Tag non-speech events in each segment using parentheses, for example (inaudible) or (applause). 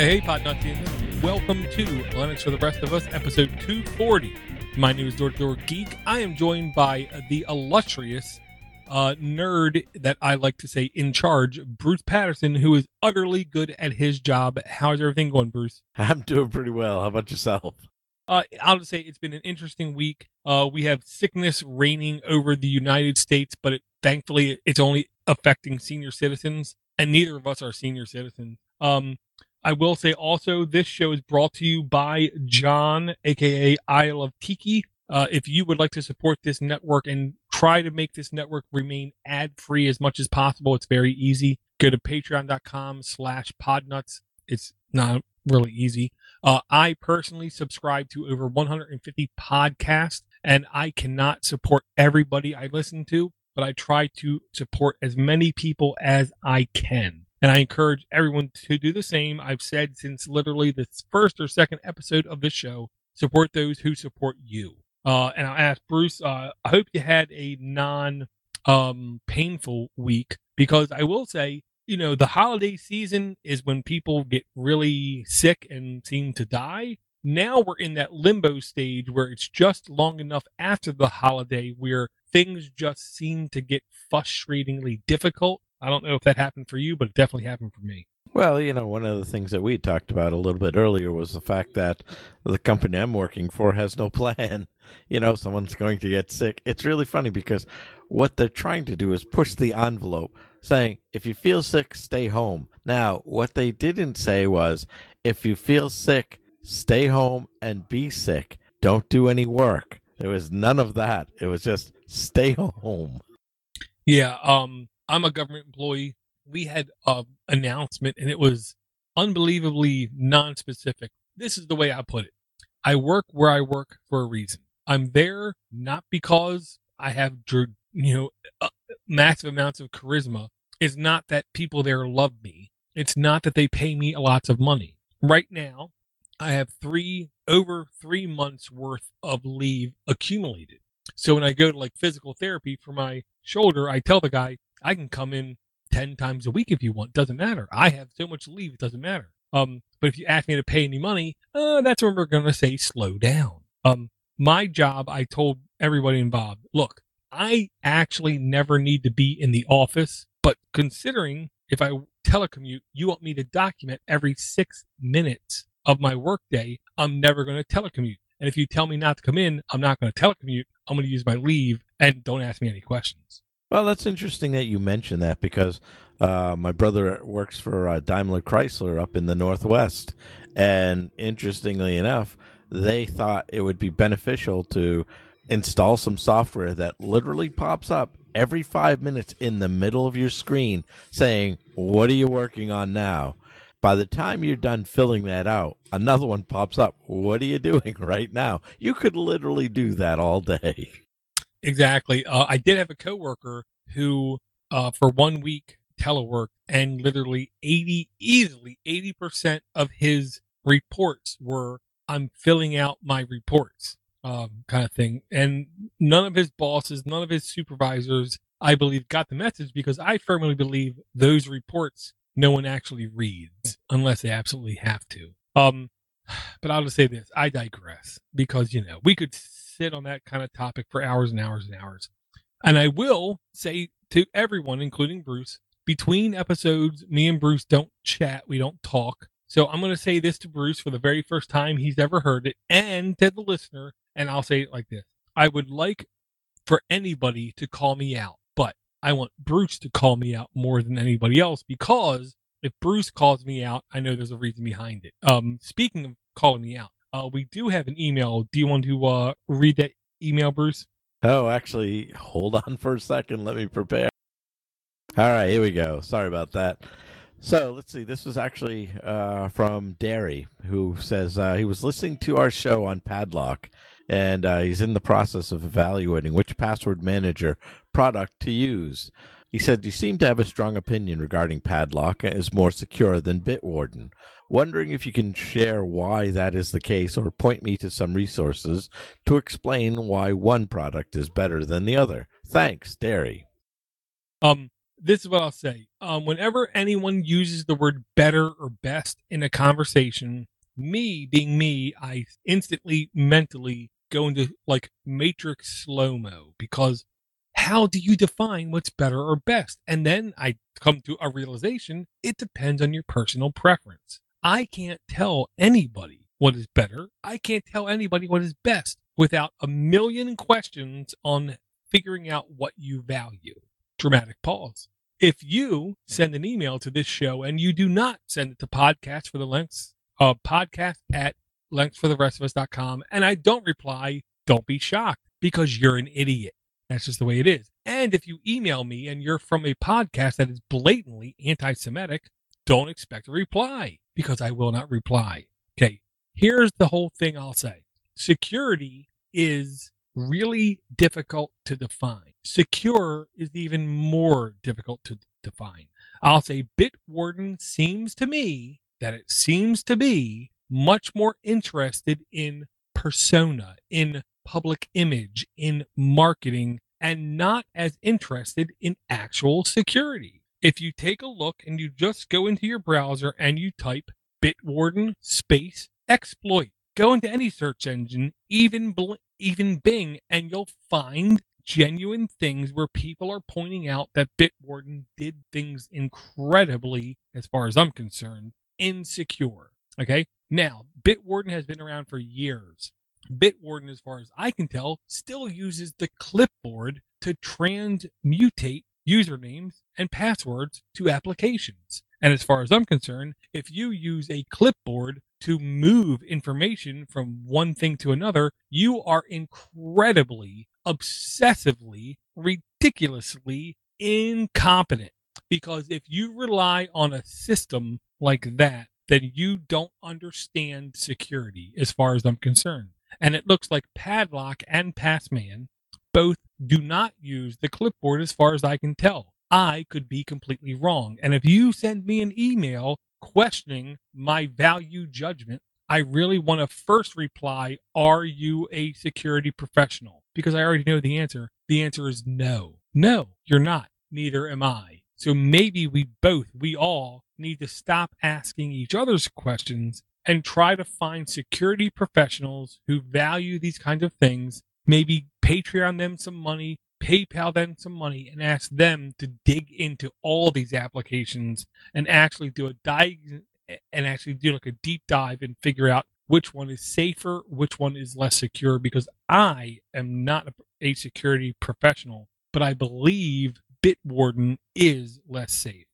Hey, Podnuttians. Welcome to Linux for the Rest of Us, episode 240. My name is Door Door Geek. I am joined by the illustrious uh, nerd that I like to say in charge, Bruce Patterson, who is utterly good at his job. How's everything going, Bruce? I'm doing pretty well. How about yourself? Uh, I'll just say it's been an interesting week. Uh, we have sickness reigning over the United States, but it, thankfully it's only affecting senior citizens, and neither of us are senior citizens. Um, I will say also, this show is brought to you by John, aka Isle of Tiki. Uh, if you would like to support this network and try to make this network remain ad free as much as possible, it's very easy. Go to patreon.com slash podnutz. It's not really easy. Uh, I personally subscribe to over 150 podcasts, and I cannot support everybody I listen to, but I try to support as many people as I can. And I encourage everyone to do the same. I've said since literally the first or second episode of this show support those who support you. Uh, and I'll ask Bruce, uh, I hope you had a non um, painful week because I will say, you know, the holiday season is when people get really sick and seem to die. Now we're in that limbo stage where it's just long enough after the holiday where things just seem to get frustratingly difficult I don't know if that happened for you, but it definitely happened for me. Well, you know, one of the things that we talked about a little bit earlier was the fact that the company I'm working for has no plan. (laughs) You know, someone's going to get sick. It's really funny because what they're trying to do is push the envelope, saying, if you feel sick, stay home. Now, what they didn't say was, if you feel sick, stay home and be sick. Don't do any work. There was none of that. It was just stay (laughs) home. Yeah. Um, I'm a government employee. We had an announcement and it was unbelievably non-specific. This is the way I put it. I work where I work for a reason. I'm there not because I have, you know, uh, massive amounts of charisma. It's not that people there love me. It's not that they pay me lots of money. Right now, I have three, over three months worth of leave accumulated. So when I go to like physical therapy for my shoulder, I tell the guy, I can come in 10 times a week if you want. Doesn't matter. I have so much leave, it doesn't matter. Um, but if you ask me to pay any money, uh, that's when we're going to say slow down. Um, my job, I told everybody involved, look, I actually never need to be in the office, but considering if I telecommute, you want me to document every six minutes of my workday, I'm never going to telecommute. And if you tell me not to come in, I'm not going to telecommute. I'm going to use my leave and don't ask me any questions. Well, that's interesting that you mentioned that because uh, my brother works for uh, Daimler Chrysler up in the Northwest. And interestingly enough, they thought it would be beneficial to install some software that literally pops up every five minutes in the middle of your screen saying, What are you working on now? By the time you're done filling that out, another one pops up. What are you doing (laughs) right now? You could literally do that all day. Exactly. Uh, I did have a coworker who, uh, for one week, telework, and literally 80, easily 80% of his reports were, I'm filling out my reports, um, kind of thing. And none of his bosses, none of his supervisors, I believe, got the message because I firmly believe those reports no one actually reads unless they absolutely have to. Um, but I'll just say this I digress because, you know, we could sit on that kind of topic for hours and hours and hours. And I will say to everyone, including Bruce, between episodes, me and Bruce don't chat, we don't talk. So I'm going to say this to Bruce for the very first time he's ever heard it and to the listener. And I'll say it like this I would like for anybody to call me out, I want Bruce to call me out more than anybody else because if Bruce calls me out, I know there's a reason behind it. Um, speaking of calling me out, uh, we do have an email. Do you want to uh, read that email, Bruce? Oh, actually, hold on for a second. Let me prepare. All right, here we go. Sorry about that. So let's see. This was actually uh, from Derry, who says uh, he was listening to our show on Padlock, and uh, he's in the process of evaluating which password manager product to use. He said, You seem to have a strong opinion regarding Padlock as more secure than Bitwarden. Wondering if you can share why that is the case or point me to some resources to explain why one product is better than the other. Thanks, Derry. Um, this is what I'll say. Um, whenever anyone uses the word better or best in a conversation, me being me, I instantly mentally go into like matrix slow mo because how do you define what's better or best? And then I come to a realization it depends on your personal preference. I can't tell anybody what is better. I can't tell anybody what is best without a million questions on figuring out what you value. Dramatic pause. If you send an email to this show and you do not send it to podcast for the lengths, uh, podcast at linuxfortherestofus.com, and I don't reply, don't be shocked because you're an idiot. That's just the way it is. And if you email me and you're from a podcast that is blatantly anti Semitic, don't expect a reply because I will not reply. Okay, here's the whole thing I'll say security is really difficult to define. Secure is even more difficult to define. I'll say Bitwarden seems to me that it seems to be much more interested in persona, in public image, in marketing, and not as interested in actual security. If you take a look and you just go into your browser and you type Bitwarden space exploit, go into any search engine, even even Bing, and you'll find genuine things where people are pointing out that Bitwarden did things incredibly, as far as I'm concerned, insecure. Okay. Now, Bitwarden has been around for years. Bitwarden, as far as I can tell, still uses the clipboard to transmutate usernames and passwords to applications. And as far as I'm concerned, if you use a clipboard to move information from one thing to another, you are incredibly, obsessively, ridiculously incompetent. Because if you rely on a system like that, then you don't understand security as far as I'm concerned. And it looks like Padlock and Passman both do not use the clipboard as far as I can tell. I could be completely wrong. And if you send me an email questioning my value judgment, I really want to first reply, Are you a security professional? Because I already know the answer. The answer is no. No, you're not. Neither am I. So maybe we both, we all need to stop asking each other's questions and try to find security professionals who value these kinds of things, maybe Patreon them some money, PayPal them some money, and ask them to dig into all these applications and actually do a dive and actually do like a deep dive and figure out which one is safer, which one is less secure. Because I am not a security professional, but I believe Bitwarden is less safe.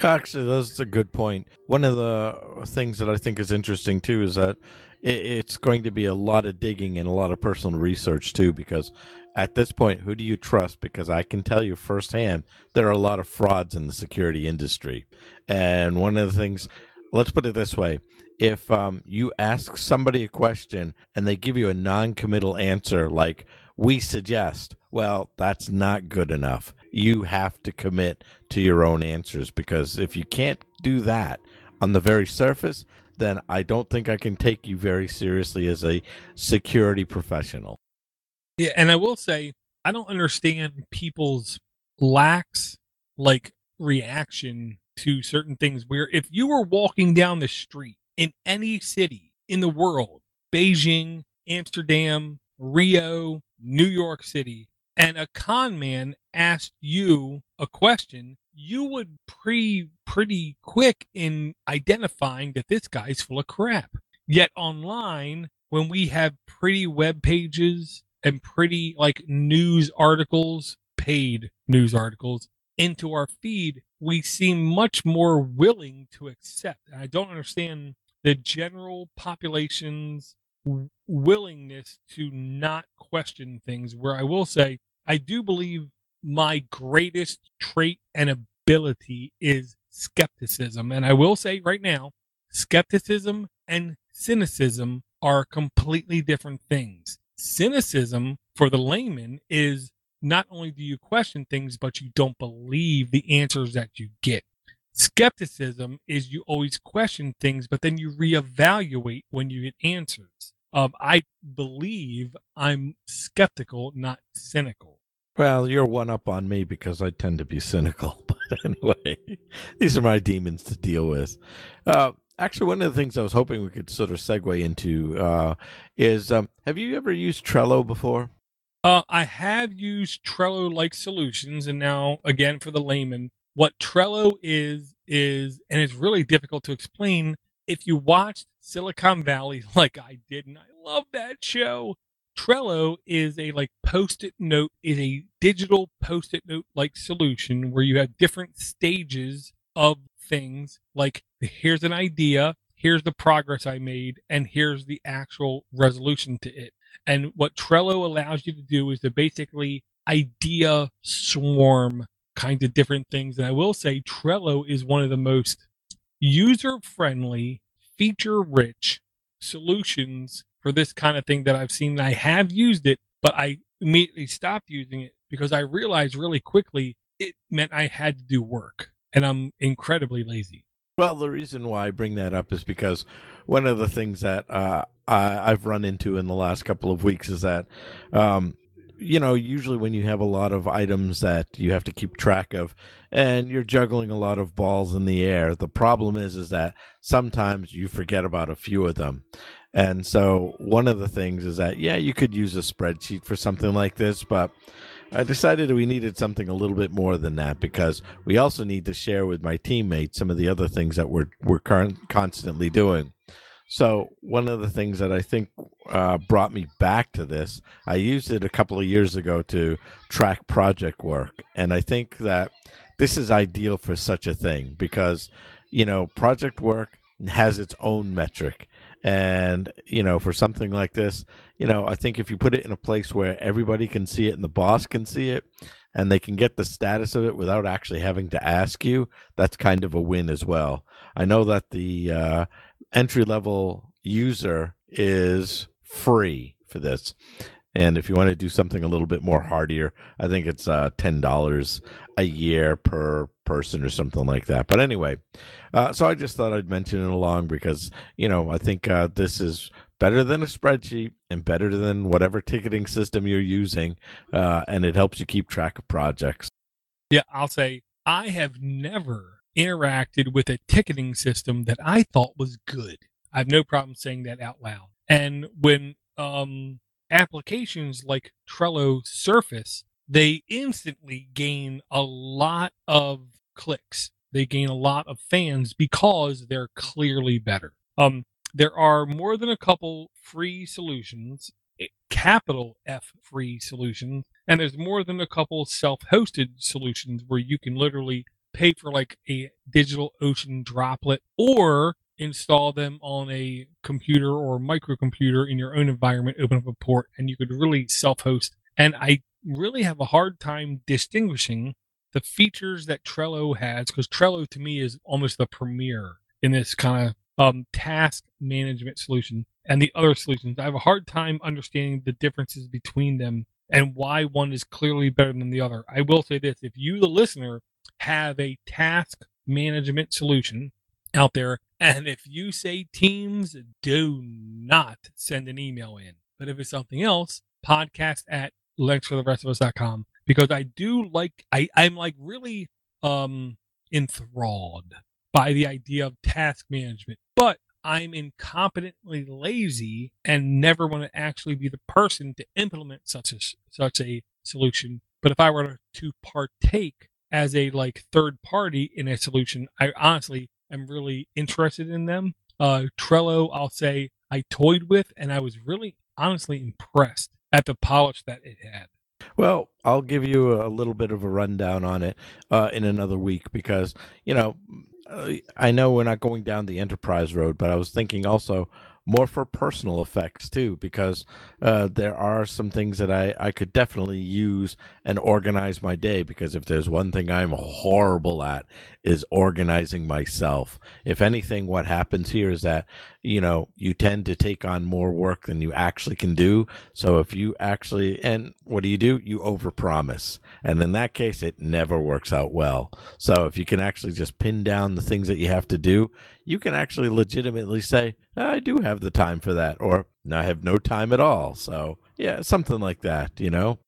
Actually, that's a good point. One of the things that I think is interesting too is that it's going to be a lot of digging and a lot of personal research too, because at this point, who do you trust? Because I can tell you firsthand, there are a lot of frauds in the security industry. And one of the things, let's put it this way if um, you ask somebody a question and they give you a non committal answer, like we suggest, well, that's not good enough you have to commit to your own answers because if you can't do that on the very surface, then I don't think I can take you very seriously as a security professional. Yeah, and I will say I don't understand people's lax like reaction to certain things where if you were walking down the street in any city in the world, Beijing, Amsterdam, Rio, New York City, and a con man asked you a question, you would pre pretty quick in identifying that this guy's full of crap. Yet online, when we have pretty web pages and pretty like news articles, paid news articles into our feed, we seem much more willing to accept. And I don't understand the general population's willingness to not question things where I will say I do believe my greatest trait and ability is skepticism. And I will say right now, skepticism and cynicism are completely different things. Cynicism for the layman is not only do you question things, but you don't believe the answers that you get. Skepticism is you always question things, but then you reevaluate when you get answers. Um, I believe I'm skeptical, not cynical. Well, you're one up on me because I tend to be cynical. (laughs) But anyway, these are my demons to deal with. Uh, actually, one of the things I was hoping we could sort of segue into uh, is um, have you ever used Trello before? Uh, I have used Trello like solutions, and now again for the layman, what Trello is is, and it's really difficult to explain. If you watched Silicon Valley (laughs) like I did, and I love that show, Trello is a like post-it note is a digital post-it note like solution where you have different stages of things like here's an idea, here's the progress I made, and here's the actual resolution to it. And what Trello allows you to do is to basically idea swarm kinds of different things. And I will say Trello is one of the most user friendly, feature rich solutions for this kind of thing that I've seen. I have used it, but I immediately stopped using it because I realized really quickly it meant I had to do work and I'm incredibly lazy. Well, the reason why I bring that up is because one of the things that uh, I, have run into in the last couple of weeks is that, um, you know, usually when you have a lot of items that you have to keep track of, and you're juggling a lot of balls in the air, the problem is is that sometimes you forget about a few of them, and so one of the things is that yeah, you could use a spreadsheet for something like this, but I decided we needed something a little bit more than that because we also need to share with my teammates some of the other things that we're we're current, constantly doing. So one of the things that I think uh, brought me back to this, I used it a couple of years ago to track project work, and I think that this is ideal for such a thing because you know project work has its own metric and, you know, for something like this, you know, I think if you put it in a place where everybody can see it and the boss can see it and they can get the status of it without actually having to ask you, that's kind of a win as well. I know that the uh, entry level user is free for this. And if you want to do something a little bit more hardier, I think it's uh, ten dollars a year per person or something like that. But anyway, uh, so I just thought I'd mention it along because you know I think uh, this is better than a spreadsheet and better than whatever ticketing system you're using, uh, and it helps you keep track of projects. Yeah, I'll say I have never interacted with a ticketing system that I thought was good. I have no problem saying that out loud. And when um, applications like Trello surface, they instantly gain a lot of clicks. They gain a lot of fans because they're clearly better. Um, there are more than a couple free solutions, capital F free solutions, and there's more than a couple self hosted solutions where you can literally pay for like a digital ocean droplet or install them on a computer or microcomputer in your own environment, open up a port, and you could really self host. And I really have a hard time distinguishing the features that Trello has because Trello to me is almost the premier in this kind of um, task management solution and the other solutions. I have a hard time understanding the differences between them and why one is clearly better than the other. I will say this if you, the listener, have a task management solution out there and if you say teams, do not send an email in. But if it's something else, podcast at linuxfortherestofus.com because I do like I, I'm like really um enthralled by the idea of task management. But I'm incompetently lazy and never want to actually be the person to implement such a such a solution. But if I were to partake as a like third party in a solution, I honestly am really interested in them. Uh, Trello, I'll say I toyed with, and I was really honestly impressed at the polish that it had. Well, I'll give you a little bit of a rundown on it uh, in another week because, you know, uh, I know we're not going down the enterprise road, but I was thinking also more for personal effects too, because uh, there are some things that I, I could definitely use and organize my day. Because if there's one thing I'm horrible at, is organizing myself. If anything, what happens here is that you know you tend to take on more work than you actually can do. So if you actually and what do you do? You overpromise, and in that case, it never works out well. So if you can actually just pin down the things that you have to do, you can actually legitimately say, I do have the time for that, or I have no time at all. So, yeah, something like that, you know?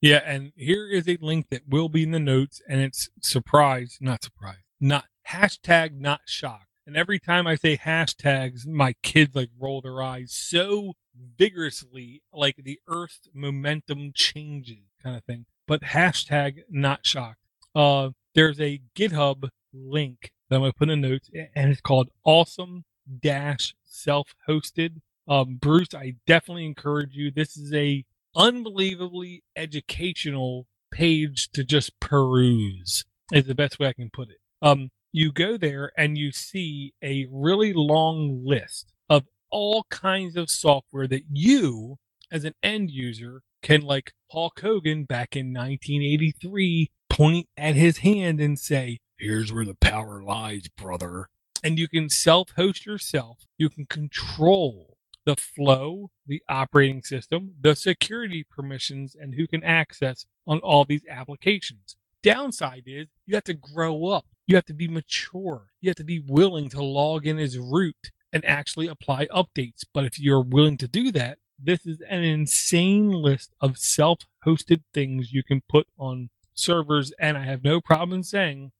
Yeah, and here is a link that will be in the notes, and it's surprise, not surprise, not hashtag not shocked. And every time I say hashtags, my kids like roll their eyes so vigorously, like the earth momentum changes kind of thing. But hashtag not shocked. Uh, there's a GitHub link that I'm going to put in notes, and it's called awesome dash self hosted. Um, Bruce, I definitely encourage you. This is a unbelievably educational page to just peruse is the best way I can put it. Um, you go there and you see a really long list of all kinds of software that you as an end user can like Hulk Hogan back in 1983 point at his hand and say, here's where the power lies, brother. And you can self host yourself. You can control the flow, the operating system, the security permissions, and who can access on all these applications. Downside is you have to grow up. You have to be mature. You have to be willing to log in as root and actually apply updates. But if you're willing to do that, this is an insane list of self hosted things you can put on servers. And I have no problem saying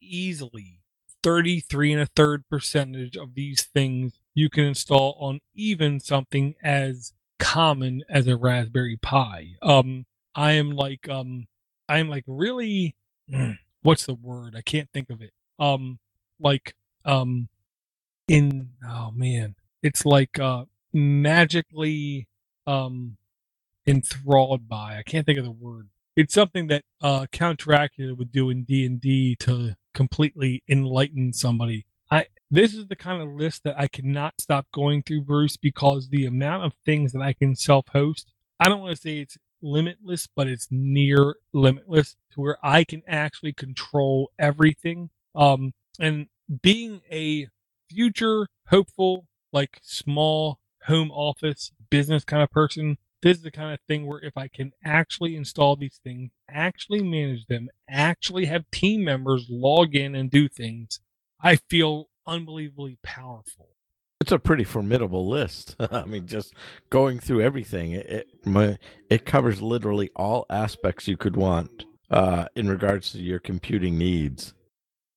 easily 33 and a third percentage of these things you can install on even something as common as a Raspberry Pi. Um, I am like, um, I am like really, (clears throat) what's the word? I can't think of it. Um, like, um, in, oh man, it's like, uh, magically, um, enthralled by, I can't think of the word. It's something that, uh, Count Dracula would do in D&D to completely enlighten somebody. I this is the kind of list that I cannot stop going through, Bruce, because the amount of things that I can self-host. I don't want to say it's limitless, but it's near limitless to where I can actually control everything. Um, and being a future hopeful, like small home office business kind of person, this is the kind of thing where if I can actually install these things, actually manage them, actually have team members log in and do things, I feel unbelievably powerful. It's a pretty formidable list. (laughs) I mean, just going through everything, it it, it covers literally all aspects you could want uh, in regards to your computing needs.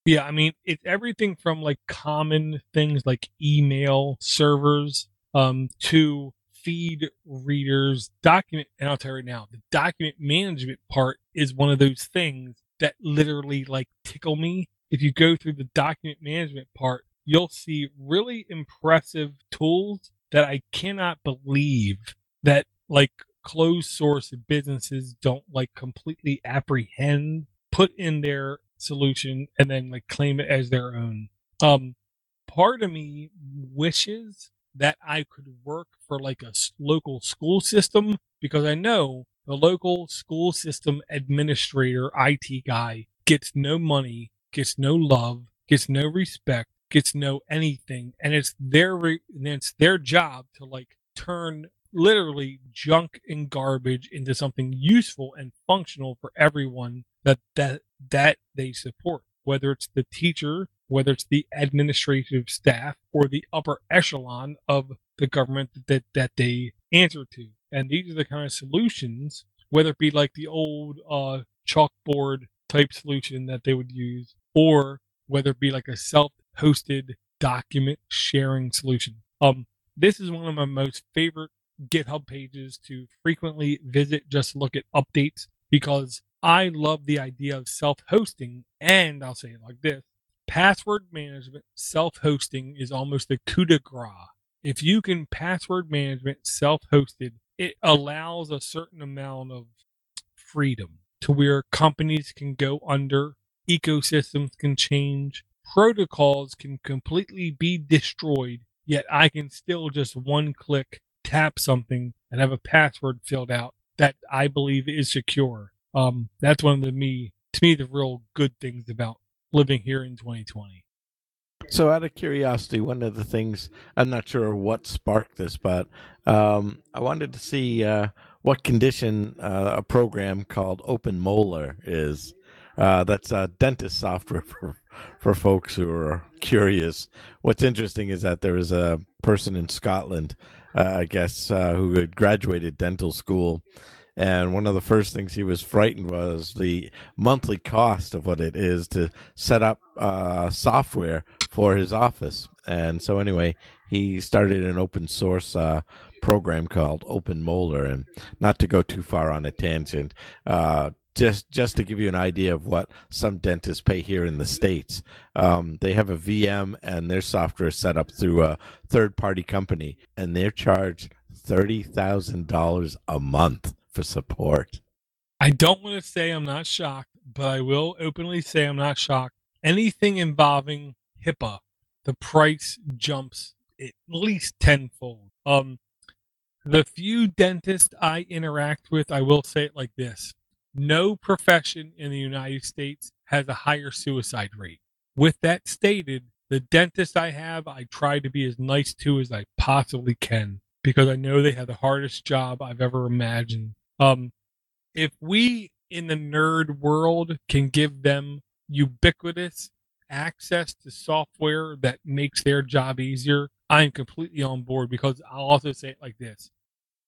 Yeah, I mean, it's everything from like common things like email servers um, to feed readers, document, and I'll tell you right now, the document management part is one of those things that literally like tickle me. If you go through the document management part, you'll see really impressive tools that I cannot believe that like closed source businesses don't like completely apprehend, put in their solution, and then like claim it as their own. Um, part of me wishes that I could work for like a local school system because I know the local school system administrator, IT guy gets no money, gets no love, gets no respect, gets no anything, and it's their re- and it's their job to like turn literally junk and garbage into something useful and functional for everyone that that that they support whether it's the teacher whether it's the administrative staff or the upper echelon of the government that, that they answer to. And these are the kind of solutions, whether it be like the old uh, chalkboard type solution that they would use, or whether it be like a self hosted document sharing solution. Um, this is one of my most favorite GitHub pages to frequently visit just look at updates because I love the idea of self hosting. And I'll say it like this password management, self hosting is almost a coup de grace. If you can password management self hosted, it allows a certain amount of freedom to where companies can go under, ecosystems can change, protocols can completely be destroyed, yet I can still just one click tap something and have a password filled out that I believe is secure. Um, that's one of the me to me the real good things about living here in 2020. So, out of curiosity, one of the things I'm not sure what sparked this, but um, I wanted to see uh, what condition uh, a program called Open Molar is. Uh, that's a dentist software (laughs) for for folks who are curious. What's interesting is that there is a person in Scotland, uh, I guess, uh, who had graduated dental school, and one of the first things he was frightened was the monthly cost of what it is to set up uh, software for his office. And so, anyway, he started an open source uh, program called Open Molar. And not to go too far on a tangent, uh, just just to give you an idea of what some dentists pay here in the states, um, they have a VM and their software is set up through a third party company, and they're charged thirty thousand dollars a month for support. I don't want to say I'm not shocked, but I will openly say I'm not shocked. Anything involving HIPAA, the price jumps at least tenfold. Um, the few dentists I interact with, I will say it like this no profession in the United States has a higher suicide rate. With that stated, the dentist I have, I try to be as nice to as I possibly can because I know they have the hardest job I've ever imagined. Um, if we in the nerd world can give them ubiquitous access to software that makes their job easier, I'm completely on board because I'll also say it like this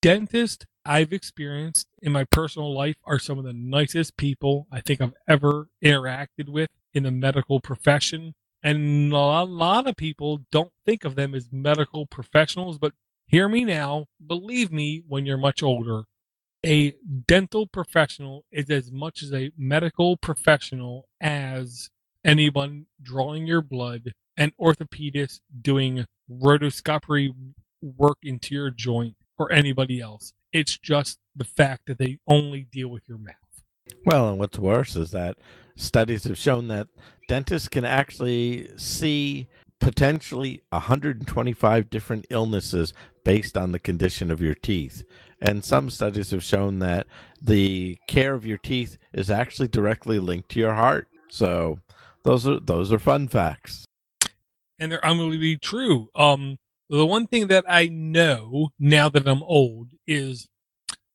dentists I've experienced in my personal life are some of the nicest people I think I've ever interacted with in the medical profession. And a lot of people don't think of them as medical professionals, but hear me now. Believe me when you're much older. A dental professional is as much as a medical professional as anyone drawing your blood, an orthopedist doing arthroscopy work into your joint, or anybody else. It's just the fact that they only deal with your mouth. Well, and what's worse is that studies have shown that dentists can actually see potentially 125 different illnesses based on the condition of your teeth. And some studies have shown that the care of your teeth is actually directly linked to your heart. So those are those are fun facts. And they're unbelievably true. Um the one thing that I know now that I'm old is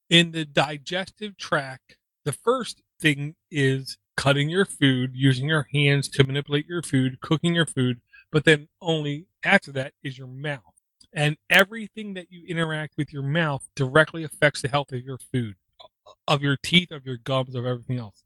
in the digestive tract, the first thing is cutting your food, using your hands to manipulate your food, cooking your food, but then only after that is your mouth. And everything that you interact with your mouth directly affects the health of your food, of your teeth, of your gums, of everything else.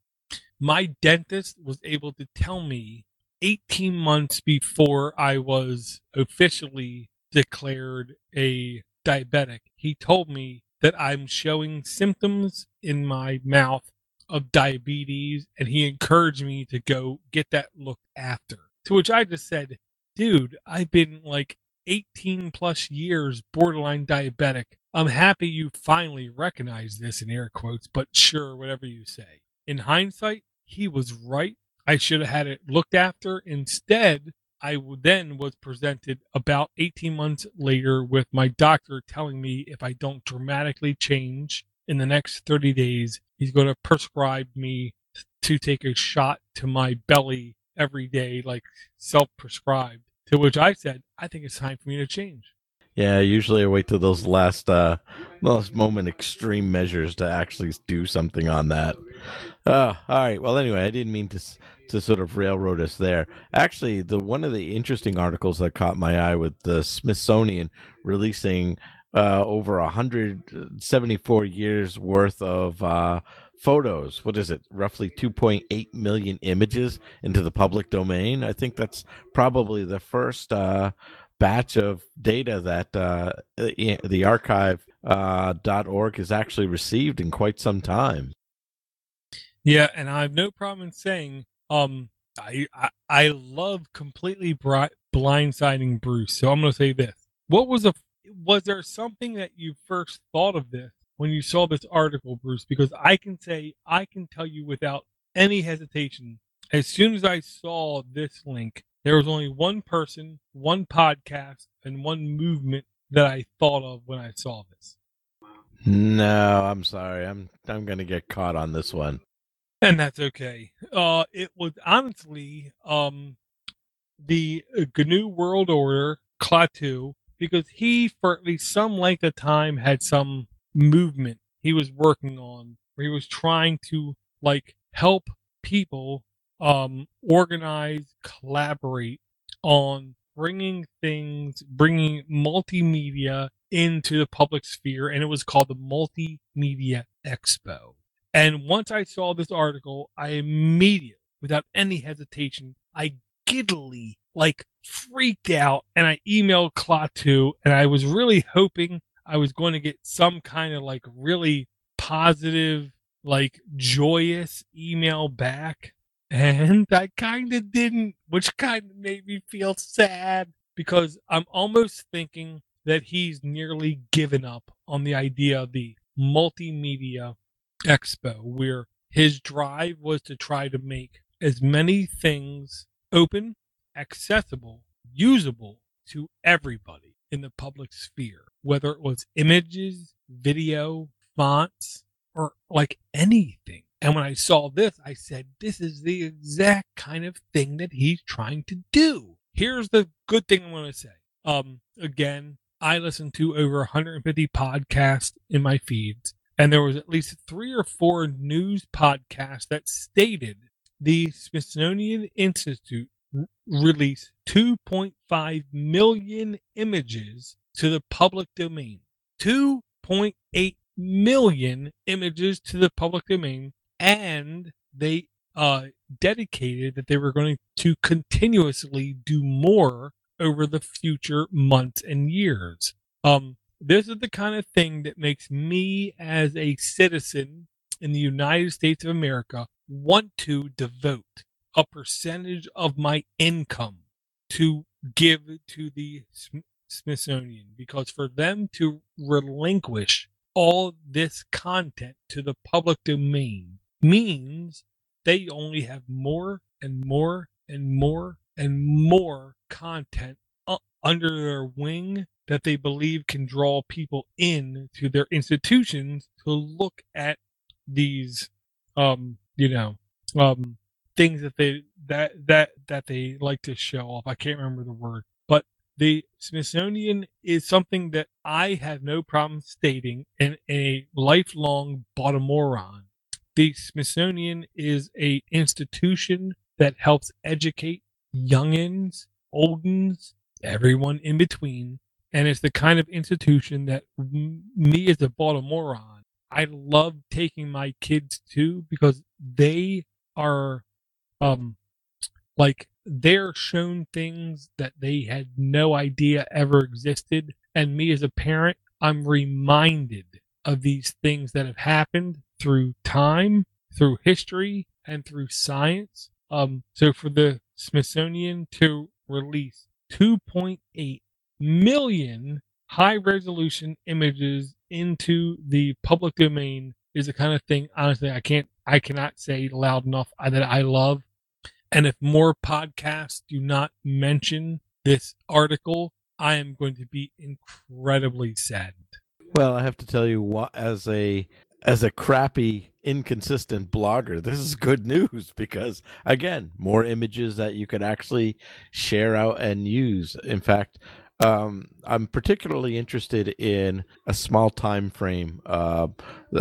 My dentist was able to tell me 18 months before I was officially declared a diabetic, he told me that I'm showing symptoms in my mouth of diabetes, and he encouraged me to go get that looked after. To which I just said, dude, I've been like 18 plus years borderline diabetic. I'm happy you finally recognize this in air quotes, but sure, whatever you say. In hindsight, he was right. I should have had it looked after. Instead, I then was presented about 18 months later with my doctor telling me if I don't dramatically change in the next 30 days, he's going to prescribe me to take a shot to my belly every day, like self prescribed. To which I said, I think it's time for me to change. Yeah, usually I wait till those last uh last moment extreme measures to actually do something on that. Uh, all right. Well, anyway, I didn't mean to to sort of railroad us there. Actually, the one of the interesting articles that caught my eye with the Smithsonian releasing uh, over 174 years worth of uh, photos. What is it? Roughly 2.8 million images into the public domain. I think that's probably the first uh, batch of data that uh, the archive uh, .org has actually received in quite some time. Yeah, and I have no problem in saying um, I I, I love completely bri- blindsiding Bruce. So I'm going to say this: What was a was there something that you first thought of this when you saw this article, Bruce? Because I can say I can tell you without any hesitation. As soon as I saw this link, there was only one person, one podcast, and one movement that I thought of when I saw this. No, I'm sorry. I'm I'm going to get caught on this one and that's okay. Uh, it was honestly um, the GNU World Order Klaatu because he, for at least some length of time, had some movement he was working on where he was trying to like help people um, organize, collaborate on bringing things, bringing multimedia into the public sphere, and it was called the Multimedia Expo. And once I saw this article, I immediately, without any hesitation, I giddily like freaked out and I emailed Klaatu and I was really hoping I was going to get some kind of like really positive, like joyous email back. And I kind of didn't, which kind of made me feel sad because I'm almost thinking that he's nearly given up on the idea of the multimedia expo, where his drive was to try to make as many things open, accessible, usable to everybody in the public sphere, whether it was images, video, fonts, or like anything. And when I saw this, I said, this is the exact kind of thing that he's trying to do. Here's the good thing I'm going to say. Um, again, I listen to over 150 podcasts in my feeds, and there was at least three or four news podcasts that stated the Smithsonian Institute released 2.5 million images to the public domain. 2.8 million images to the public domain, and they uh, dedicated that they were going to continuously do more over the future months and years. Um, this is the kind of thing that makes me, as a citizen in the United States of America, want to devote a percentage of my income to give to the Smithsonian because for them to relinquish all this content to the public domain means they only have more and more and more and more content under their wing that they believe can draw people in to their institutions to look at these um you know um things that they that that that they like to show off. I can't remember the word but the smithsonian is something that i have no problem stating and a lifelong baltimorean the smithsonian is a institution that helps educate youngins oldens everyone in between and it's the kind of institution that me as a baltimorean i love taking my kids to because they are um like they're shown things that they had no idea ever existed. And me as a parent i'm reminded of these things that have happened through time through history and through science. Um so for the smithsonian to release 2.8 million high resolution images into the public domain is the kind of thing honestly i can't i cannot say loud enough that i love and if more podcasts do not mention this article i am going to be incredibly saddened. Well i have to tell you what as a as a crappy inconsistent blogger this is good news because again more images that you can actually share out and use. In fact um, i'm particularly interested in a small time frame uh,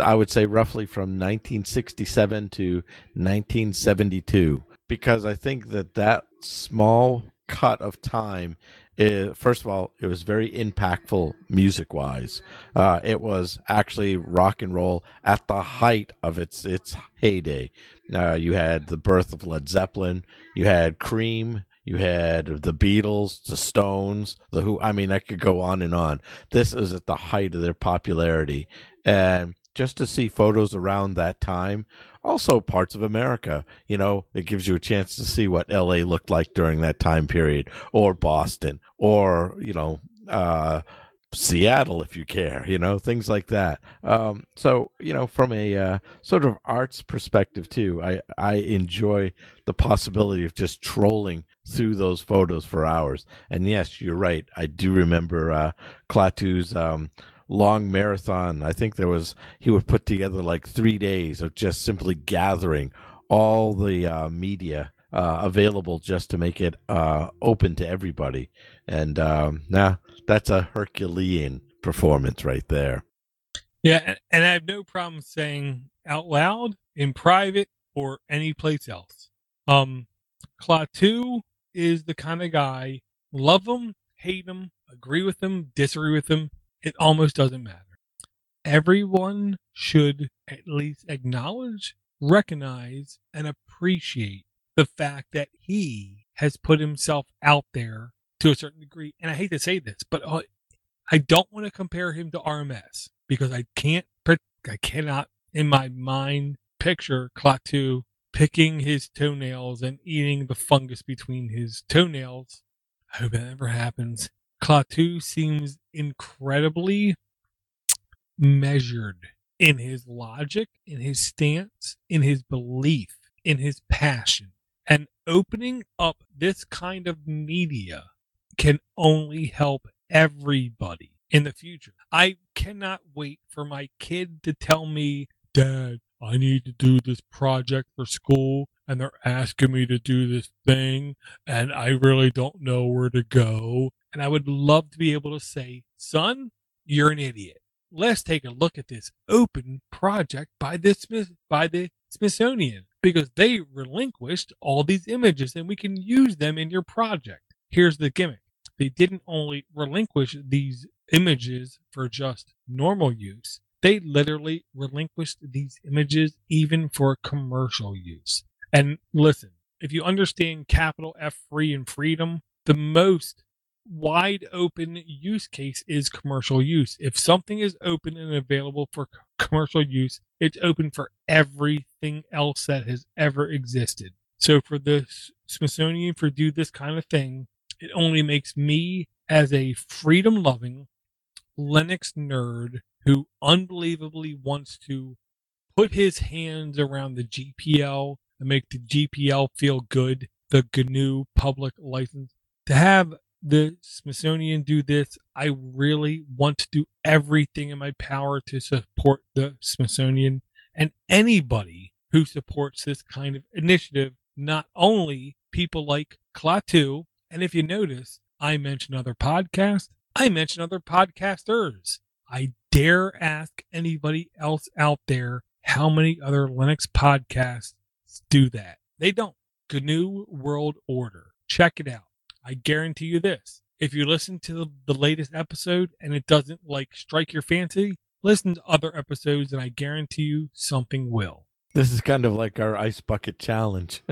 i would say roughly from 1967 to 1972 because i think that that small cut of time it, first of all, it was very impactful music wise. Uh, it was actually rock and roll at the height of its its heyday. Uh, you had the birth of Led Zeppelin, you had Cream, you had the Beatles, the Stones, the Who. I mean, I could go on and on. This is at the height of their popularity, and just to see photos around that time also parts of America. You know, it gives you a chance to see what LA looked like during that time period, or Boston, or, you know, uh, Seattle, if you care, you know, things like that. Um, so, you know, from a uh, sort of arts perspective too, I I enjoy the possibility of just trolling through those photos for hours. And yes, you're right. I do remember uh, um, long marathon. I think there was he would put together like three days of just simply gathering all the uh, media uh, available just to make it uh, open to everybody. And um, now that's a Herculean performance right there. Yeah, and I have no problem saying out loud, in private, or any place else. Um, Klaatu is the kind of guy, love him, hate him, agree with him, disagree with him it almost doesn't matter. Everyone should at least acknowledge, recognize, and appreciate the fact that he has put himself out there to a certain degree. And I hate to say this, but uh, I don't want to compare him to RMS because I can't, I cannot in my mind picture Klaatu picking his toenails and eating the fungus between his toenails. I hope that never happens. Klaatu seems incredibly measured in his logic, in his stance, in his belief, in his passion. And opening up this kind of media can only help everybody in the future. I cannot wait for my kid to tell me, Dad, I need to do this project for school and they're asking me to do this thing and I really don't know where to go. And I would love to be able to say, son, you're an idiot. Let's take a look at this open project by the Smith, by the Smithsonian because they relinquished all these images and we can use them in your project. Here's the gimmick. They didn't only relinquish these images for just normal use, they literally relinquished these images even for commercial use. And listen, if you understand capital F free and freedom, the most wide open use case is commercial use. If something is open and available for commercial use, it's open for everything else that has ever existed. So for the Smithsonian for do this kind of thing, it only makes me as a freedom loving Linux nerd who unbelievably wants to put his hands around the GPL and make the GPL feel good, the GNU public license. To have the Smithsonian do this, I really want to do everything in my power to support the Smithsonian and anybody who supports this kind of initiative, not only people like Klaatu. And if you notice, I mention other podcasts, I mention other podcasters. I dare ask anybody else out there how many other Linux podcasts do that. They don't. GNU World Order. Check it out. I guarantee you this. If you listen to the, latest episode and it doesn't like strike your fancy, listen to other episodes and I guarantee you something will. This is kind of like our ice bucket challenge.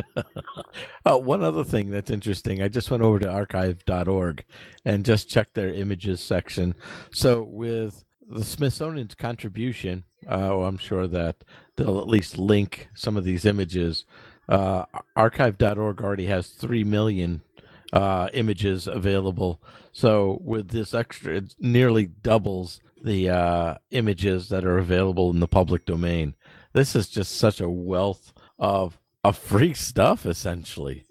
(laughs) uh, one other thing that's interesting, I just went over to archive.org and just checked their images section. So with the Smithsonian's contribution, uh, I'm sure that they'll at least link some of these images. Uh, archive.org already has 3 million uh, images available. So with this extra, it nearly doubles the uh, images that are available in the public domain. This is just such a wealth of, of free stuff, essentially.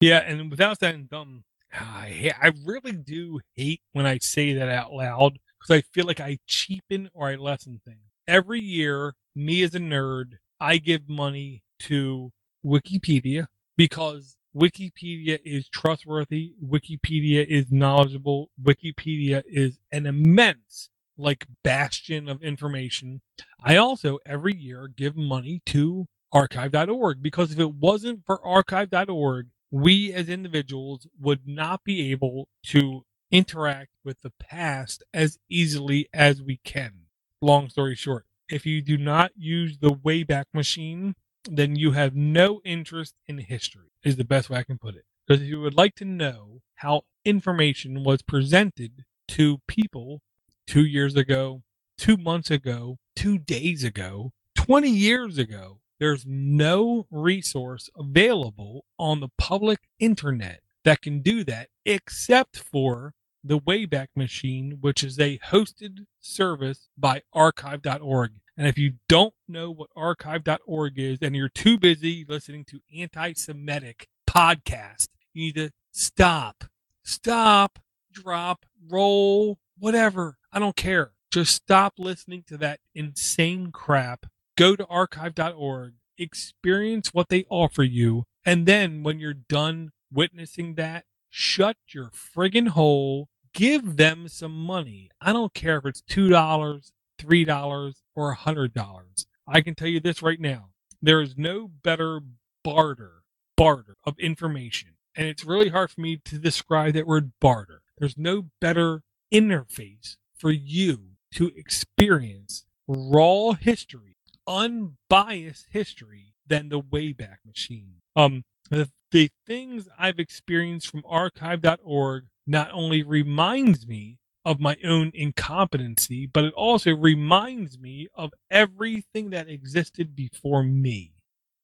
Yeah, and without sounding dumb, I, I really do hate when I say that out loud because I feel like I cheapen or I lessen things. Every year, me as a nerd, I give money to Wikipedia because Wikipedia is trustworthy. Wikipedia is knowledgeable. Wikipedia is an immense like bastion of information. I also every year give money to archive.org because if it wasn't for archive.org, we as individuals would not be able to interact with the past as easily as we can. Long story short, if you do not use the Wayback Machine, then you have no interest in history, is the best way I can put it. Because if you would like to know how information was presented to people two years ago, two months ago, two days ago, 20 years ago, there's no resource available on the public internet that can do that except for the Wayback Machine, which is a hosted service by archive.org. And if you don't know what archive.org is and you're too busy listening to anti Semitic podcast, you need to stop, stop, drop, roll, whatever. I don't care. Just stop listening to that insane crap. Go to archive.org, experience what they offer you, and then when you're done witnessing that, shut your friggin' hole give them some money. I don't care if it's $2, $3, or $100. I can tell you this right now. There is no better barter, barter of information. And it's really hard for me to describe that word barter. There's no better interface for you to experience raw history, unbiased history than the Wayback Machine. Um, the, the things I've experienced from archive.org not only reminds me of my own incompetency, but it also reminds me of everything that existed before me.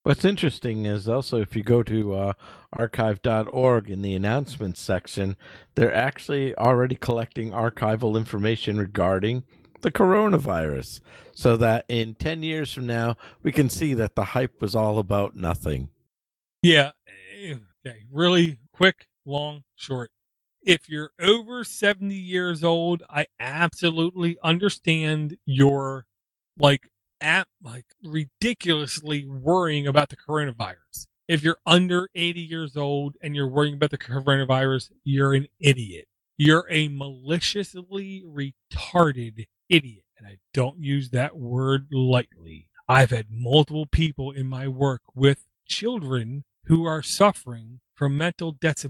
What's interesting is also if you go to uh, archive.org in the announcements section, they're actually already collecting archival information regarding the coronavirus so that in 10 years from now, we can see that the hype was all about nothing. Yeah. Eh, okay. Really quick, long, short if you're over 70 years old, I absolutely understand your like at like ridiculously worrying about the coronavirus. If you're under 80 years old and you're worrying about the coronavirus, you're an idiot. You're a maliciously retarded idiot. And I don't use that word lightly. I've had multiple people in my work with children who are suffering from mental dis-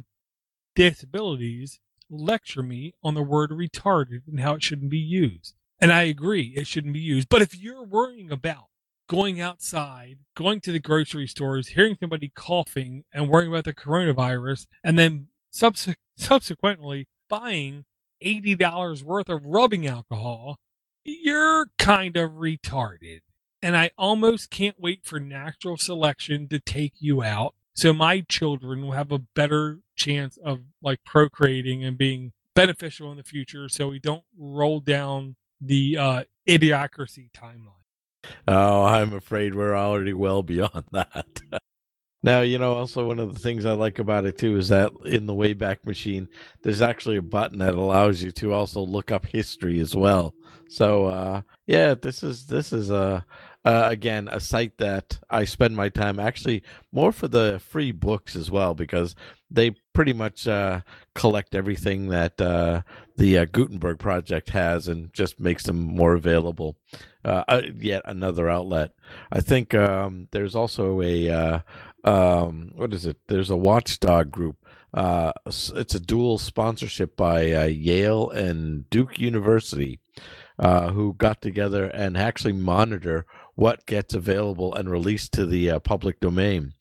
disabilities lecture me on the word retarded and how it shouldn't be used. And I agree, it shouldn't be used. But if you're worrying about going outside, going to the grocery stores, hearing somebody coughing and worrying about the coronavirus, and then subs- subsequently buying $80 worth of rubbing alcohol, you're kind of retarded. And I almost can't wait for natural selection to take you out so my children will have a better chance of like procreating and being beneficial in the future so we don't roll down the uh, idiocracy timeline. Oh, I'm afraid we're already well beyond (laughs) that. now, you know, also one of the things I like about it too is that in the Wayback Machine, there's actually a button that allows you to also look up history as well. So, uh, yeah, this is this is a uh, again a site that I spend my time actually more for the free books as well because they pretty much uh, collect everything that uh, the uh, Gutenberg project has and just makes them more available. Uh, uh, yet another outlet. I think um, there's also a um, what is it? There's a watchdog group. it's a dual sponsorship by Yale and Duke University. who got together and actually monitor what gets available and released to the uh, public domain.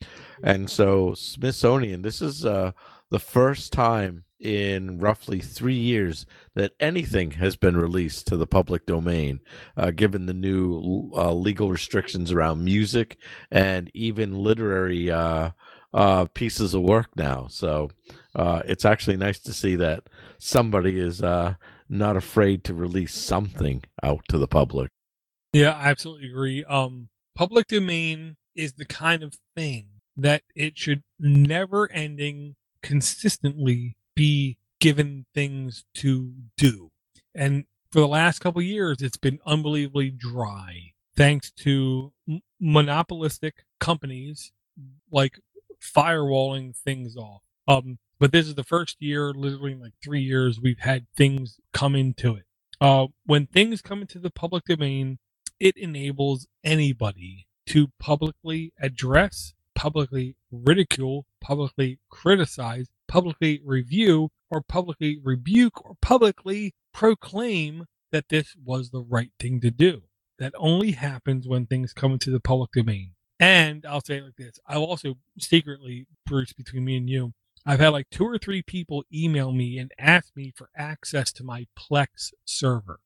And so, Smithsonian, this is uh, the first time in roughly three years that anything has been released to the public domain, uh, given the new uh, legal restrictions around music and even literary uh, uh, pieces of work now. So it's actually nice to see that somebody is not afraid to release something out to the public. Yeah, I absolutely agree. Um, public domain is the kind of thing that it should never ending consistently be given things to do. And for the last couple years, it's been unbelievably dry thanks to m- monopolistic companies like firewalling things off. Um, but this is the first year, literally like three years, we've had things come into it. Uh, when things come into the public domain, it enables anybody to publicly address, publicly ridicule, publicly criticize, publicly review, or publicly rebuke, or publicly proclaim that this was the right thing to do. That only happens when things come into the public domain. And I'll say it like this I'll also secretly, Bruce, between me and you, I've had like two or three people email me and ask me for access to my Plex server.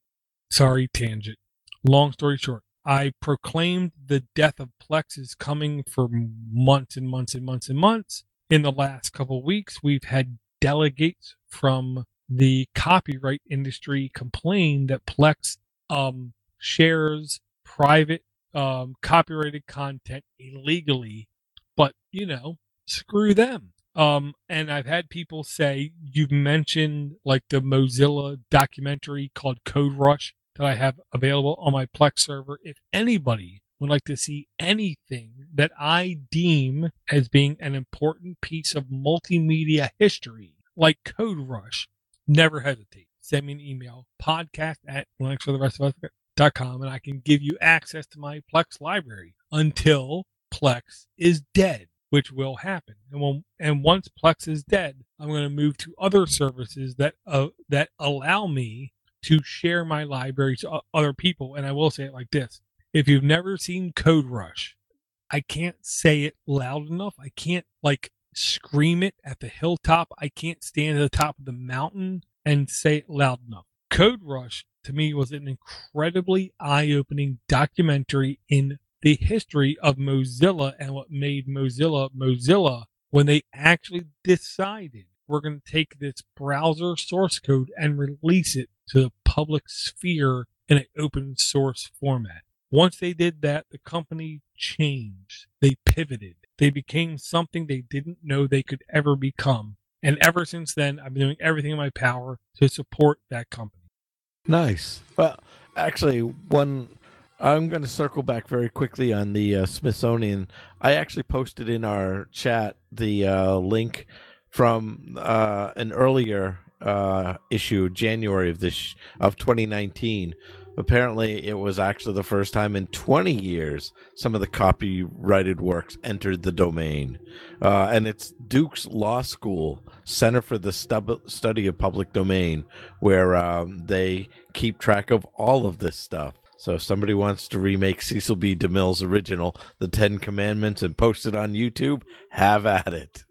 Sorry, tangent. Long story short, I proclaimed the death of Plex is coming for months and months and months and months. In the last couple weeks, we've had delegates from the copyright industry complain that Plex um, shares private um, copyrighted content illegally. But, you know, screw them. Um, and I've had people say, you've mentioned like the Mozilla documentary called Code Rush that I have available on my Plex server. If anybody would like to see anything that I deem as being an important piece of multimedia history, like Code Rush, never hesitate. Send me an email, podcast at Linux for the rest of us.com, and I can give you access to my Plex library until Plex is dead, which will happen. And when, and once Plex is dead, I'm going to move to other services that uh, that allow me to share my library to other people. And I will say it like this if you've never seen Code Rush, I can't say it loud enough. I can't like scream it at the hilltop. I can't stand at the top of the mountain and say it loud enough. Code Rush to me was an incredibly eye opening documentary in the history of Mozilla and what made Mozilla Mozilla when they actually decided we're going to take this browser source code and release it to the public sphere in an open source format. Once they did that, the company changed. They pivoted. They became something they didn't know they could ever become. And ever since then, I've been doing everything in my power to support that company. Nice. Well, actually, one I'm going to circle back very quickly on the uh, Smithsonian. I actually posted in our chat the uh, link from uh, an earlier uh, issue, January of this of 2019. Apparently, it was actually the first time in 20 years some of the copyrighted works entered the domain, uh, and it's Duke's Law School Center for the Stub- Study of Public Domain, where um, they keep track of all of this stuff. So if somebody wants to remake Cecil B. DeMille's original, The Ten Commandments, and post it on YouTube, have at it.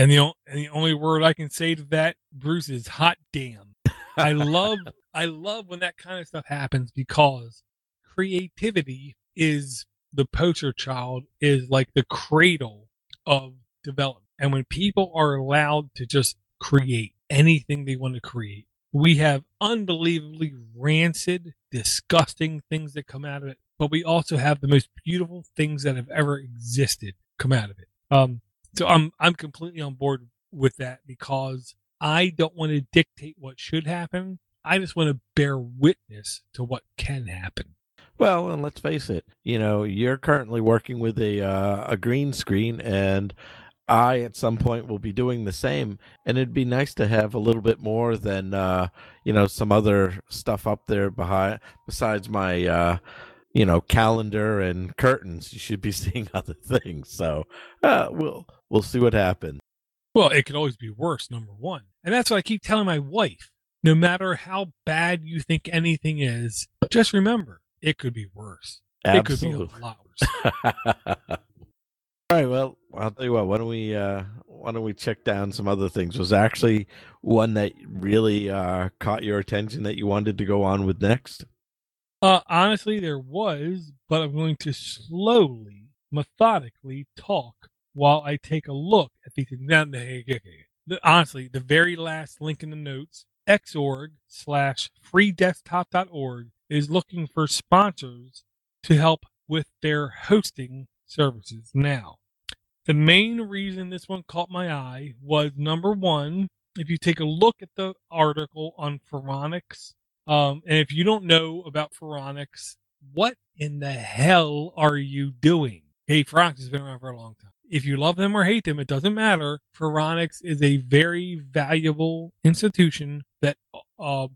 And the, and the only word I can say to that, Bruce, is hot damn. I love (laughs) I love when that kind of stuff happens because creativity is the poster child, is like the cradle of development. And when people are allowed to just create anything they want to create, we have unbelievably rancid, disgusting things that come out of it, but we also have the most beautiful things that have ever existed come out of it. Um, so I'm I'm completely on board with that because I don't want to dictate what should happen. I just want to bear witness to what can happen. Well, and let's face it, you know, you're currently working with a uh, a green screen, and I at some point will be doing the same. And it'd be nice to have a little bit more than uh, you know some other stuff up there behind besides my uh, you know calendar and curtains. You should be (laughs) seeing other things. So uh, we'll we'll see what happens. Well, it could always be worse, number one. And that's what I keep telling my wife. No matter how bad you think anything is, just remember it could be worse. Absolutely. It could be a lot worse. (laughs) All right, well, I'll tell you what. Why don't we uh, why don't we check down some other things? Was actually one that really uh, caught your attention that you wanted to go on with next? Uh, honestly, there was, but I'm going to slowly, methodically talk while I take a look at these. Honestly, the very last link in the notes xorg slash freedesktop.org is looking for sponsors to help with their hosting services. Now, the main reason this one caught my eye was number one, if you take a look at the article on Phoronix, um, and if you don't know about Phoronix, what in the hell are you doing? Hey, Phoronix has been around for a long time if you love them or hate them, it doesn't matter. Phoronix is a very valuable institution that uh,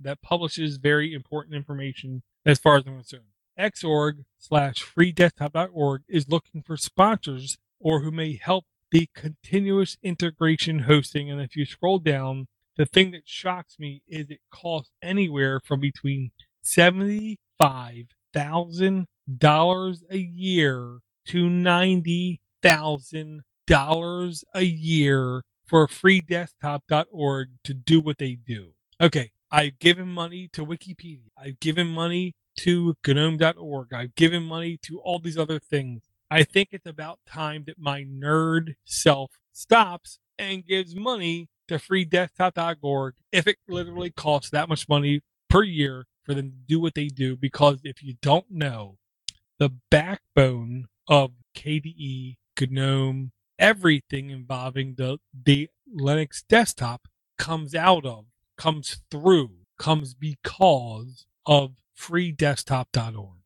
that publishes very important information as far as I'm concerned. Xorg slash freedesktop.org is looking for sponsors or who may help the continuous integration hosting. And if you scroll down, the thing that shocks me is it costs anywhere from between $75,000 a year to $90,000 a year for freedesktop.org to do what they do. Okay, I've given money to Wikipedia. I've given money to GNOME.org. I've given money to all these other things. I think it's about time that my nerd self stops and gives money to freedesktop.org if it literally costs that much money per year for them to do what they do. Because if you don't know, the backbone of KDE, GNOME, everything involving the, the Linux desktop comes out of, comes through, comes because of freedesktop.org.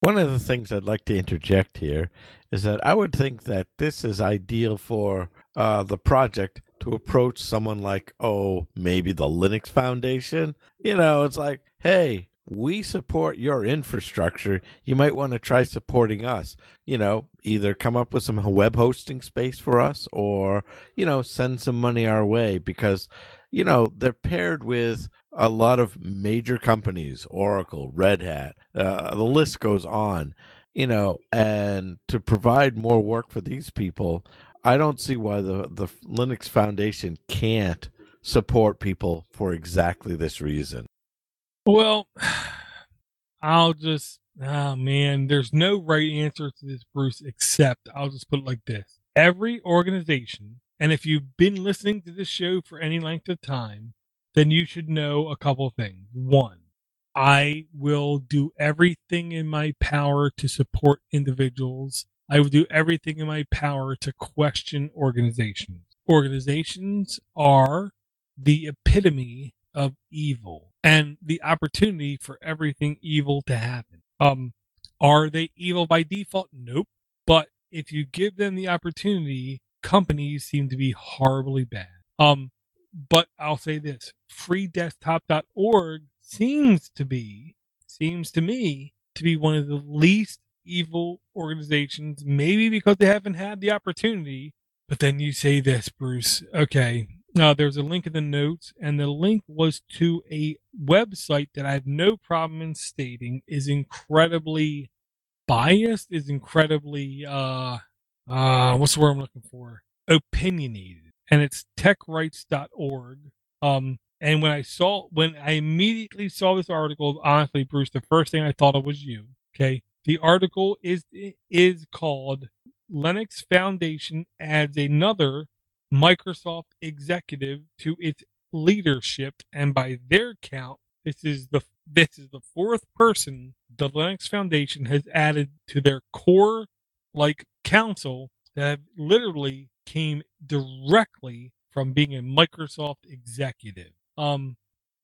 One of the things I'd like to interject here is that I would think that this is ideal for uh, the project to approach someone like, oh, maybe the Linux Foundation. You know, it's like, hey, we support your infrastructure. You might want to try supporting us. You know, either come up with some web hosting space for us or, you know, send some money our way because, you know, they're paired with a lot of major companies, Oracle, Red Hat, uh, the list goes on, you know, and to provide more work for these people, I don't see why the, the Linux Foundation can't support people for exactly this reason. Well, (sighs) I'll just, oh man, there's no right answer to this, Bruce, except I'll just put it like this. Every organization, and if you've been listening to this show for any length of time, then you should know a couple things. One, I will do everything in my power to support individuals. I will do everything in my power to question organizations. Organizations are the epitome of evil and the opportunity for everything evil to happen. Um, are they evil by default? Nope. But if you give them the opportunity, companies seem to be horribly bad. Um, but I'll say this freedesktop.org seems to be, seems to me to be one of the least evil organizations, maybe because they haven't had the opportunity. But then you say this, Bruce. Okay. Now there's a link in the notes, and the link was to a website that I have no problem in stating is incredibly biased, is incredibly uh uh what's the word I'm looking for? Opinionated and it's techrights.org. Um, and when I saw, when I immediately saw this article, honestly, Bruce, the first thing I thought of was you. Okay. The article is, is called Linux Foundation adds another Microsoft executive to its leadership. And by their count, this is the, this is the fourth person the Linux Foundation has added to their core like council that literally came directly from being a Microsoft executive. Um,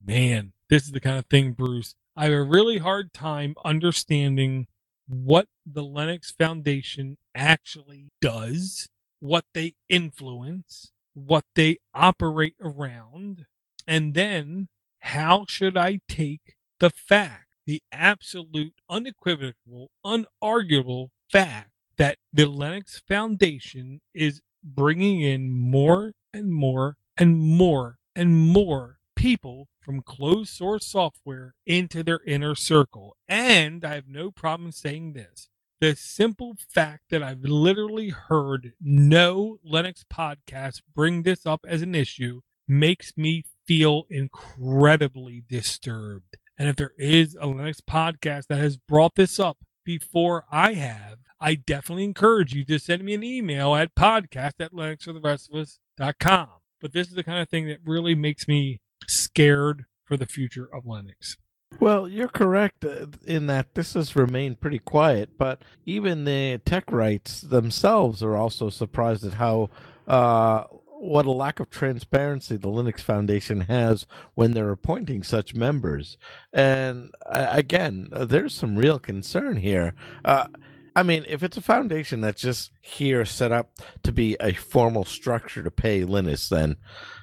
man, this is the kind of thing, Bruce. I have a really hard time understanding what the Linux Foundation actually does, what they influence, what they operate around, and then how should I take the fact, the absolute, unequivocal, unarguable fact that the Linux Foundation is bringing in more and more and more and more people from closed source software into their inner circle. And I have no problem saying this. The simple fact that I've literally heard no Linux podcast bring this up as an issue makes me feel incredibly disturbed. And if there is a Linux podcast that has brought this up before I have, I definitely encourage you to send me an email at podcast at linuxfortherestofus.com. But this is the kind of thing that really makes me scared for the future of Linux. Well, you're correct uh, in that this has remained pretty quiet, but even the tech rights themselves are also surprised at how uh, what a lack of transparency the Linux Foundation has when they're appointing such members. And uh, again, there's some real concern here. Uh, I mean, if it's a foundation that's just here set up to be a formal structure to pay Linus, then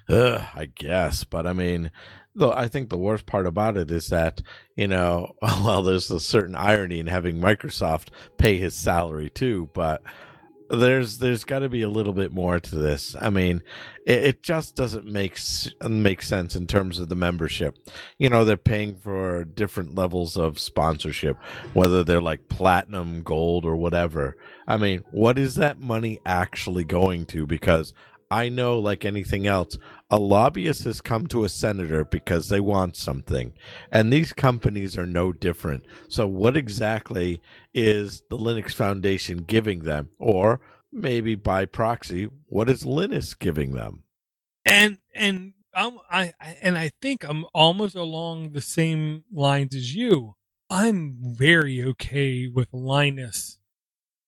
uh, I guess. But I mean, though I think the worst part about it is that you know, (laughs) well, there's a certain irony in having Microsoft pay his salary too, but there's there's got to be a little bit more to this. I mean, it, it, just doesn't make make sense in terms of the membership. You know, they're paying for different levels of sponsorship, whether they're like platinum, gold, or whatever. I mean, what is that money actually going to? Because I know, like anything else, a lobbyist has come to a senator because they want something. And these companies are no different. So, what exactly is the Linux Foundation giving them? Or maybe by proxy, what is Linus giving them? And, and, um, I, I and I think I'm almost along the same lines as you. I'm very okay with Linus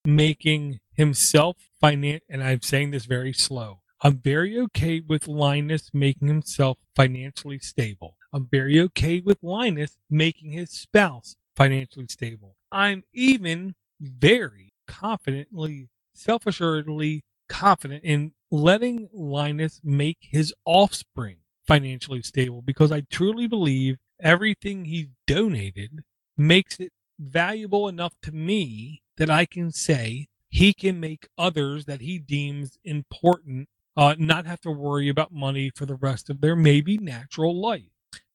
making himself finance, and I'm saying this very slow I'm very okay with Linus making himself financially stable. I'm very okay with Linus making his spouse financially stable. I'm even very confidently, self assuredly confident in letting Linus make his offspring financially stable because I truly believe everything he's donated makes it valuable enough to me that I can say he can make others that he deems important uh, not have to worry about money for the rest of their maybe natural life.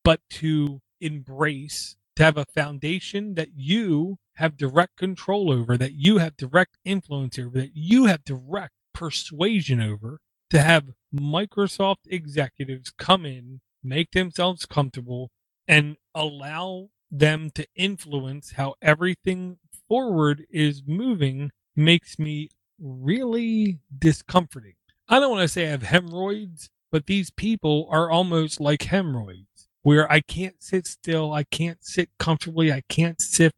but to embrace, to have a foundation that you have direct control over, that you have direct influence over, that you have direct persuasion over, to have Microsoft executives come in, make themselves comfortable, and allow them to influence how everything forward is moving makes me really discomforting. I don't want to say I have hemorrhoids, but these people are almost like hemorrhoids where I can't sit still, I can't sit comfortably, I can't sit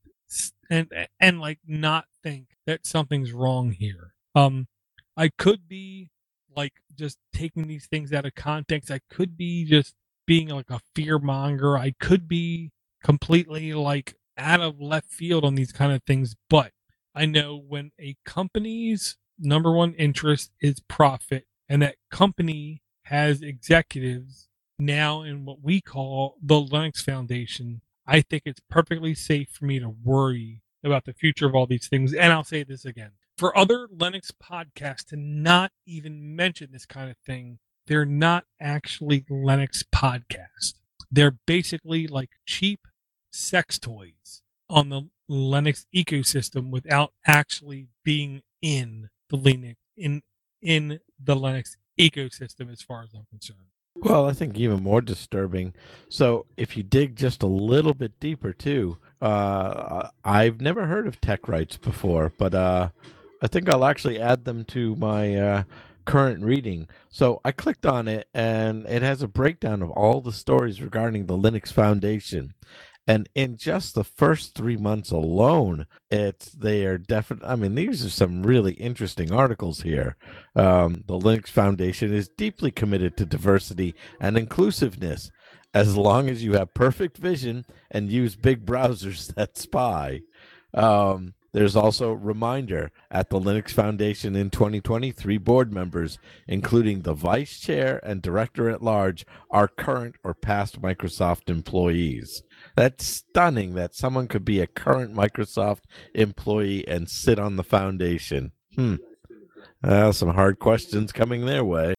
and and like not think that something's wrong here. Um I could be like just taking these things out of context. I could be just being like a fear monger. I could be completely like out of left field on these kind of things, but I know when a company's number one interest is profit and that company has executives now in what we call the Linux Foundation, I think it's perfectly safe for me to worry about the future of all these things. And I'll say this again for other Linux podcasts to not even mention this kind of thing, they're not actually Linux podcasts. They're basically like cheap sex toys on the Linux ecosystem without actually being in the Linux in in the Linux ecosystem as far as I'm concerned. Well, I think even more disturbing. So, if you dig just a little bit deeper, too, uh, I've never heard of TechRights before, but uh, I think I'll actually add them to my uh, current reading. So I clicked on it, and it has a breakdown of all the stories regarding the Linux Foundation. And in just the first three months alone, it's they are definitely. I mean, these are some really interesting articles here. Um, the Linux Foundation is deeply committed to diversity and inclusiveness, as long as you have perfect vision and use big browsers (laughs) that spy. Um, there's also reminder at the Linux Foundation in 2020, three board members, including the vice chair and director at large, are current or past Microsoft employees. That's stunning that someone could be a current Microsoft employee and sit on the foundation. Hmm. Uh, some hard questions coming their way.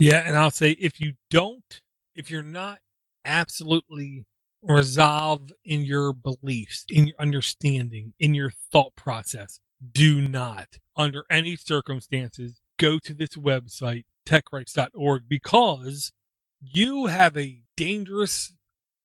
Yeah, and I'll say if you don't, if you're not absolutely resolved in your beliefs, in your understanding, in your thought process. Do not, under any circumstances, go to this website, techrights.org, because you have a dangerous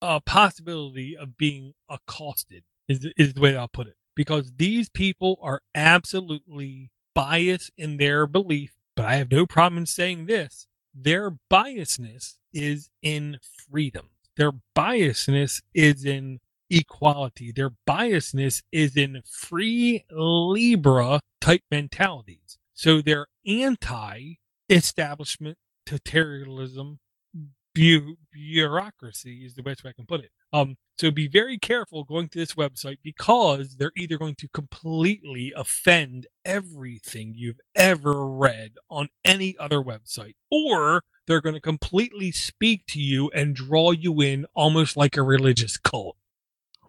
uh, possibility of being accosted, is, is the way I'll put it. Because these people are absolutely biased in their belief, but I have no problem in saying this. Their biasness is in freedom their biasness is in equality. Their biasness is in free Libre type mentalities. So they're anti establishment totalitarianism bu- bureaucracy is the best way I can put it. Um, so be very careful going to this website because they're either going to completely offend everything you've ever read on any other website, or they're going to completely speak to you and draw you in almost like a religious cult.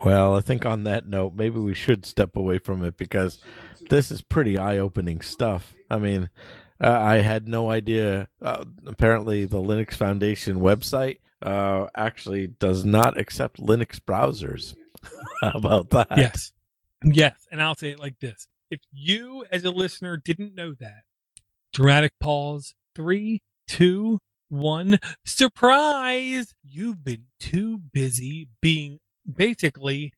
Well, I think on that note, maybe we should step away from it because this is pretty eye opening stuff. I mean, uh, I had no idea. Uh, apparently, the Linux Foundation website uh, actually does not accept Linux browsers. (laughs) How about that? Yes. Yes. And I'll say it like this if you, as a listener, didn't know that, dramatic pause, three, two, one, surprise! You've been too busy being basically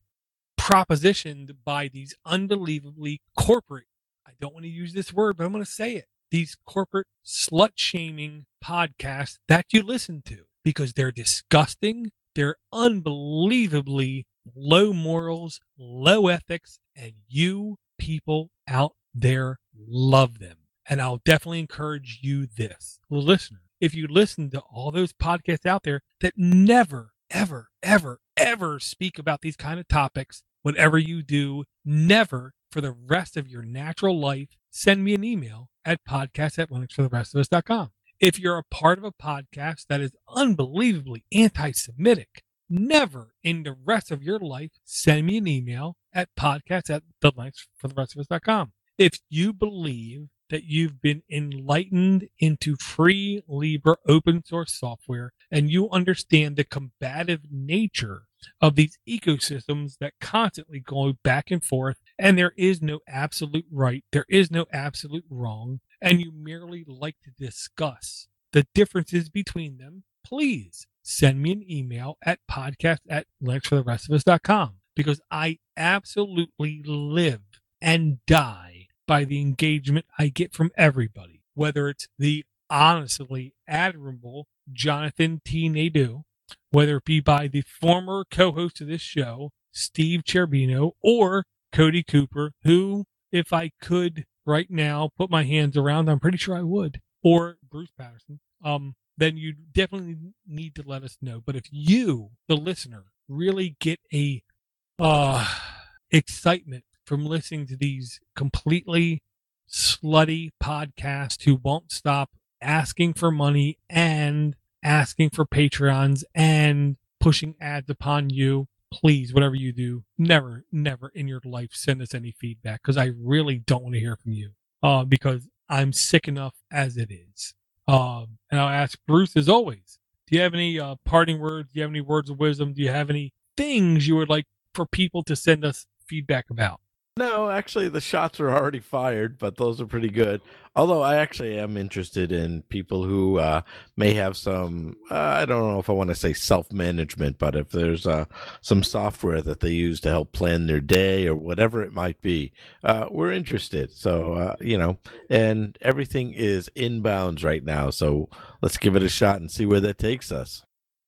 propositioned by these unbelievably corporate, I don't want to use this word, but I'm going to say it, these corporate slut shaming podcasts that you listen to because they're disgusting. They're unbelievably low morals, low ethics, and you people out there love them. And I'll definitely encourage you this, listener. If you listen to all those podcasts out there that never, ever, ever, ever speak about these kind of topics, whatever you do, never for the rest of your natural life, send me an email at podcast at linuxfortherestofus.com. If you're a part of a podcast that is unbelievably anti Semitic, never in the rest of your life send me an email at podcast at the for the rest of us.com. If you believe that you've been enlightened into free Libre open source software and you understand the combative nature of these ecosystems that constantly go back and forth and there is no absolute right there is no absolute wrong and you merely like to discuss the differences between them please send me an email at podcast at linuxfortherestofus.com because i absolutely live and die by the engagement i get from everybody whether it's the honestly admirable jonathan t nadeau whether it be by the former co-host of this show, Steve Cherbino, or Cody Cooper, who, if I could right now put my hands around, I'm pretty sure I would, or Bruce Patterson, um, then you definitely need to let us know. But if you, the listener, really get a uh, excitement from listening to these completely slutty podcasts who won't stop asking for money and asking for Patreons and pushing ads upon you, please, whatever you do, never, never in your life send us any feedback because I really don't want to hear from you uh, because I'm sick enough as it is. Um, and I'll ask Bruce, as always, do you have any uh, parting words? Do you have any words of wisdom? Do you have any things you would like for people to send us feedback about? No, actually, the shots are already fired, but those are pretty good. Although I actually am interested in people who uh, may have some, uh, I don't know if I want to say self management, but if there's uh, some software that they use to help plan their day or whatever it might be, uh, we're interested. So, uh, you know, and everything is inbounds right now. So let's give it a shot and see where that takes us.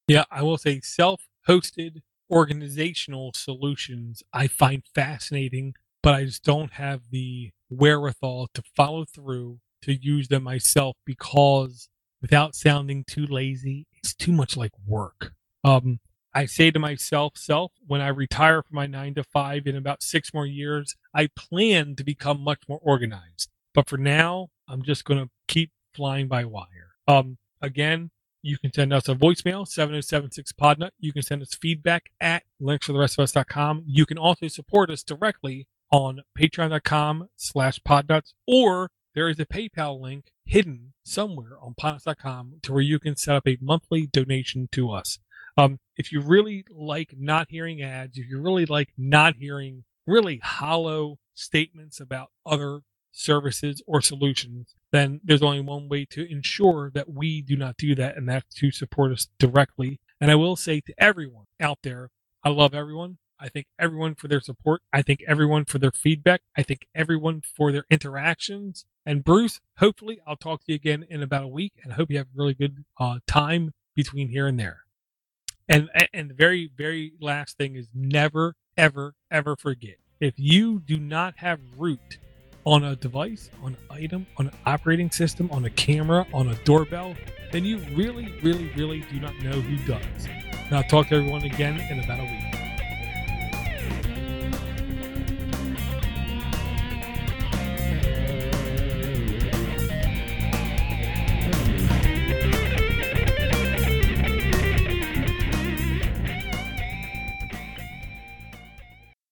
Yeah, I will say self hosted organizational solutions I find fascinating but I just don't have the wherewithal to follow through to use them myself because without sounding too lazy, it's too much like work. Um, I say to myself, self, when I retire from my nine to five in about six more years, I plan to become much more organized. But for now, I'm just going to keep flying by wire. Um, again, you can send us a voicemail, 7076podnut. You can send us feedback at linuxfortherestofus.com. You can also support us directly on patreon.com slash podnutz, or there is a PayPal link hidden somewhere on podnutz.com to where you can set up a monthly donation to us. Um, if you really like not hearing ads, if you really like not hearing really hollow statements about other services or solutions, then there's only one way to ensure that we do not do that, and that's to support us directly. And I will say to everyone out there, I love everyone. I thank everyone for their support. I thank everyone for their feedback. I thank everyone for their interactions. And Bruce, hopefully, I'll talk to you again in about a week, and I hope you have a really good uh, time between here and there. And and the very very last thing is never ever ever forget if you do not have root on a device, on an item, on an operating system, on a camera, on a doorbell, then you really, really, really do not know who does. And I'll talk to everyone again in about a week.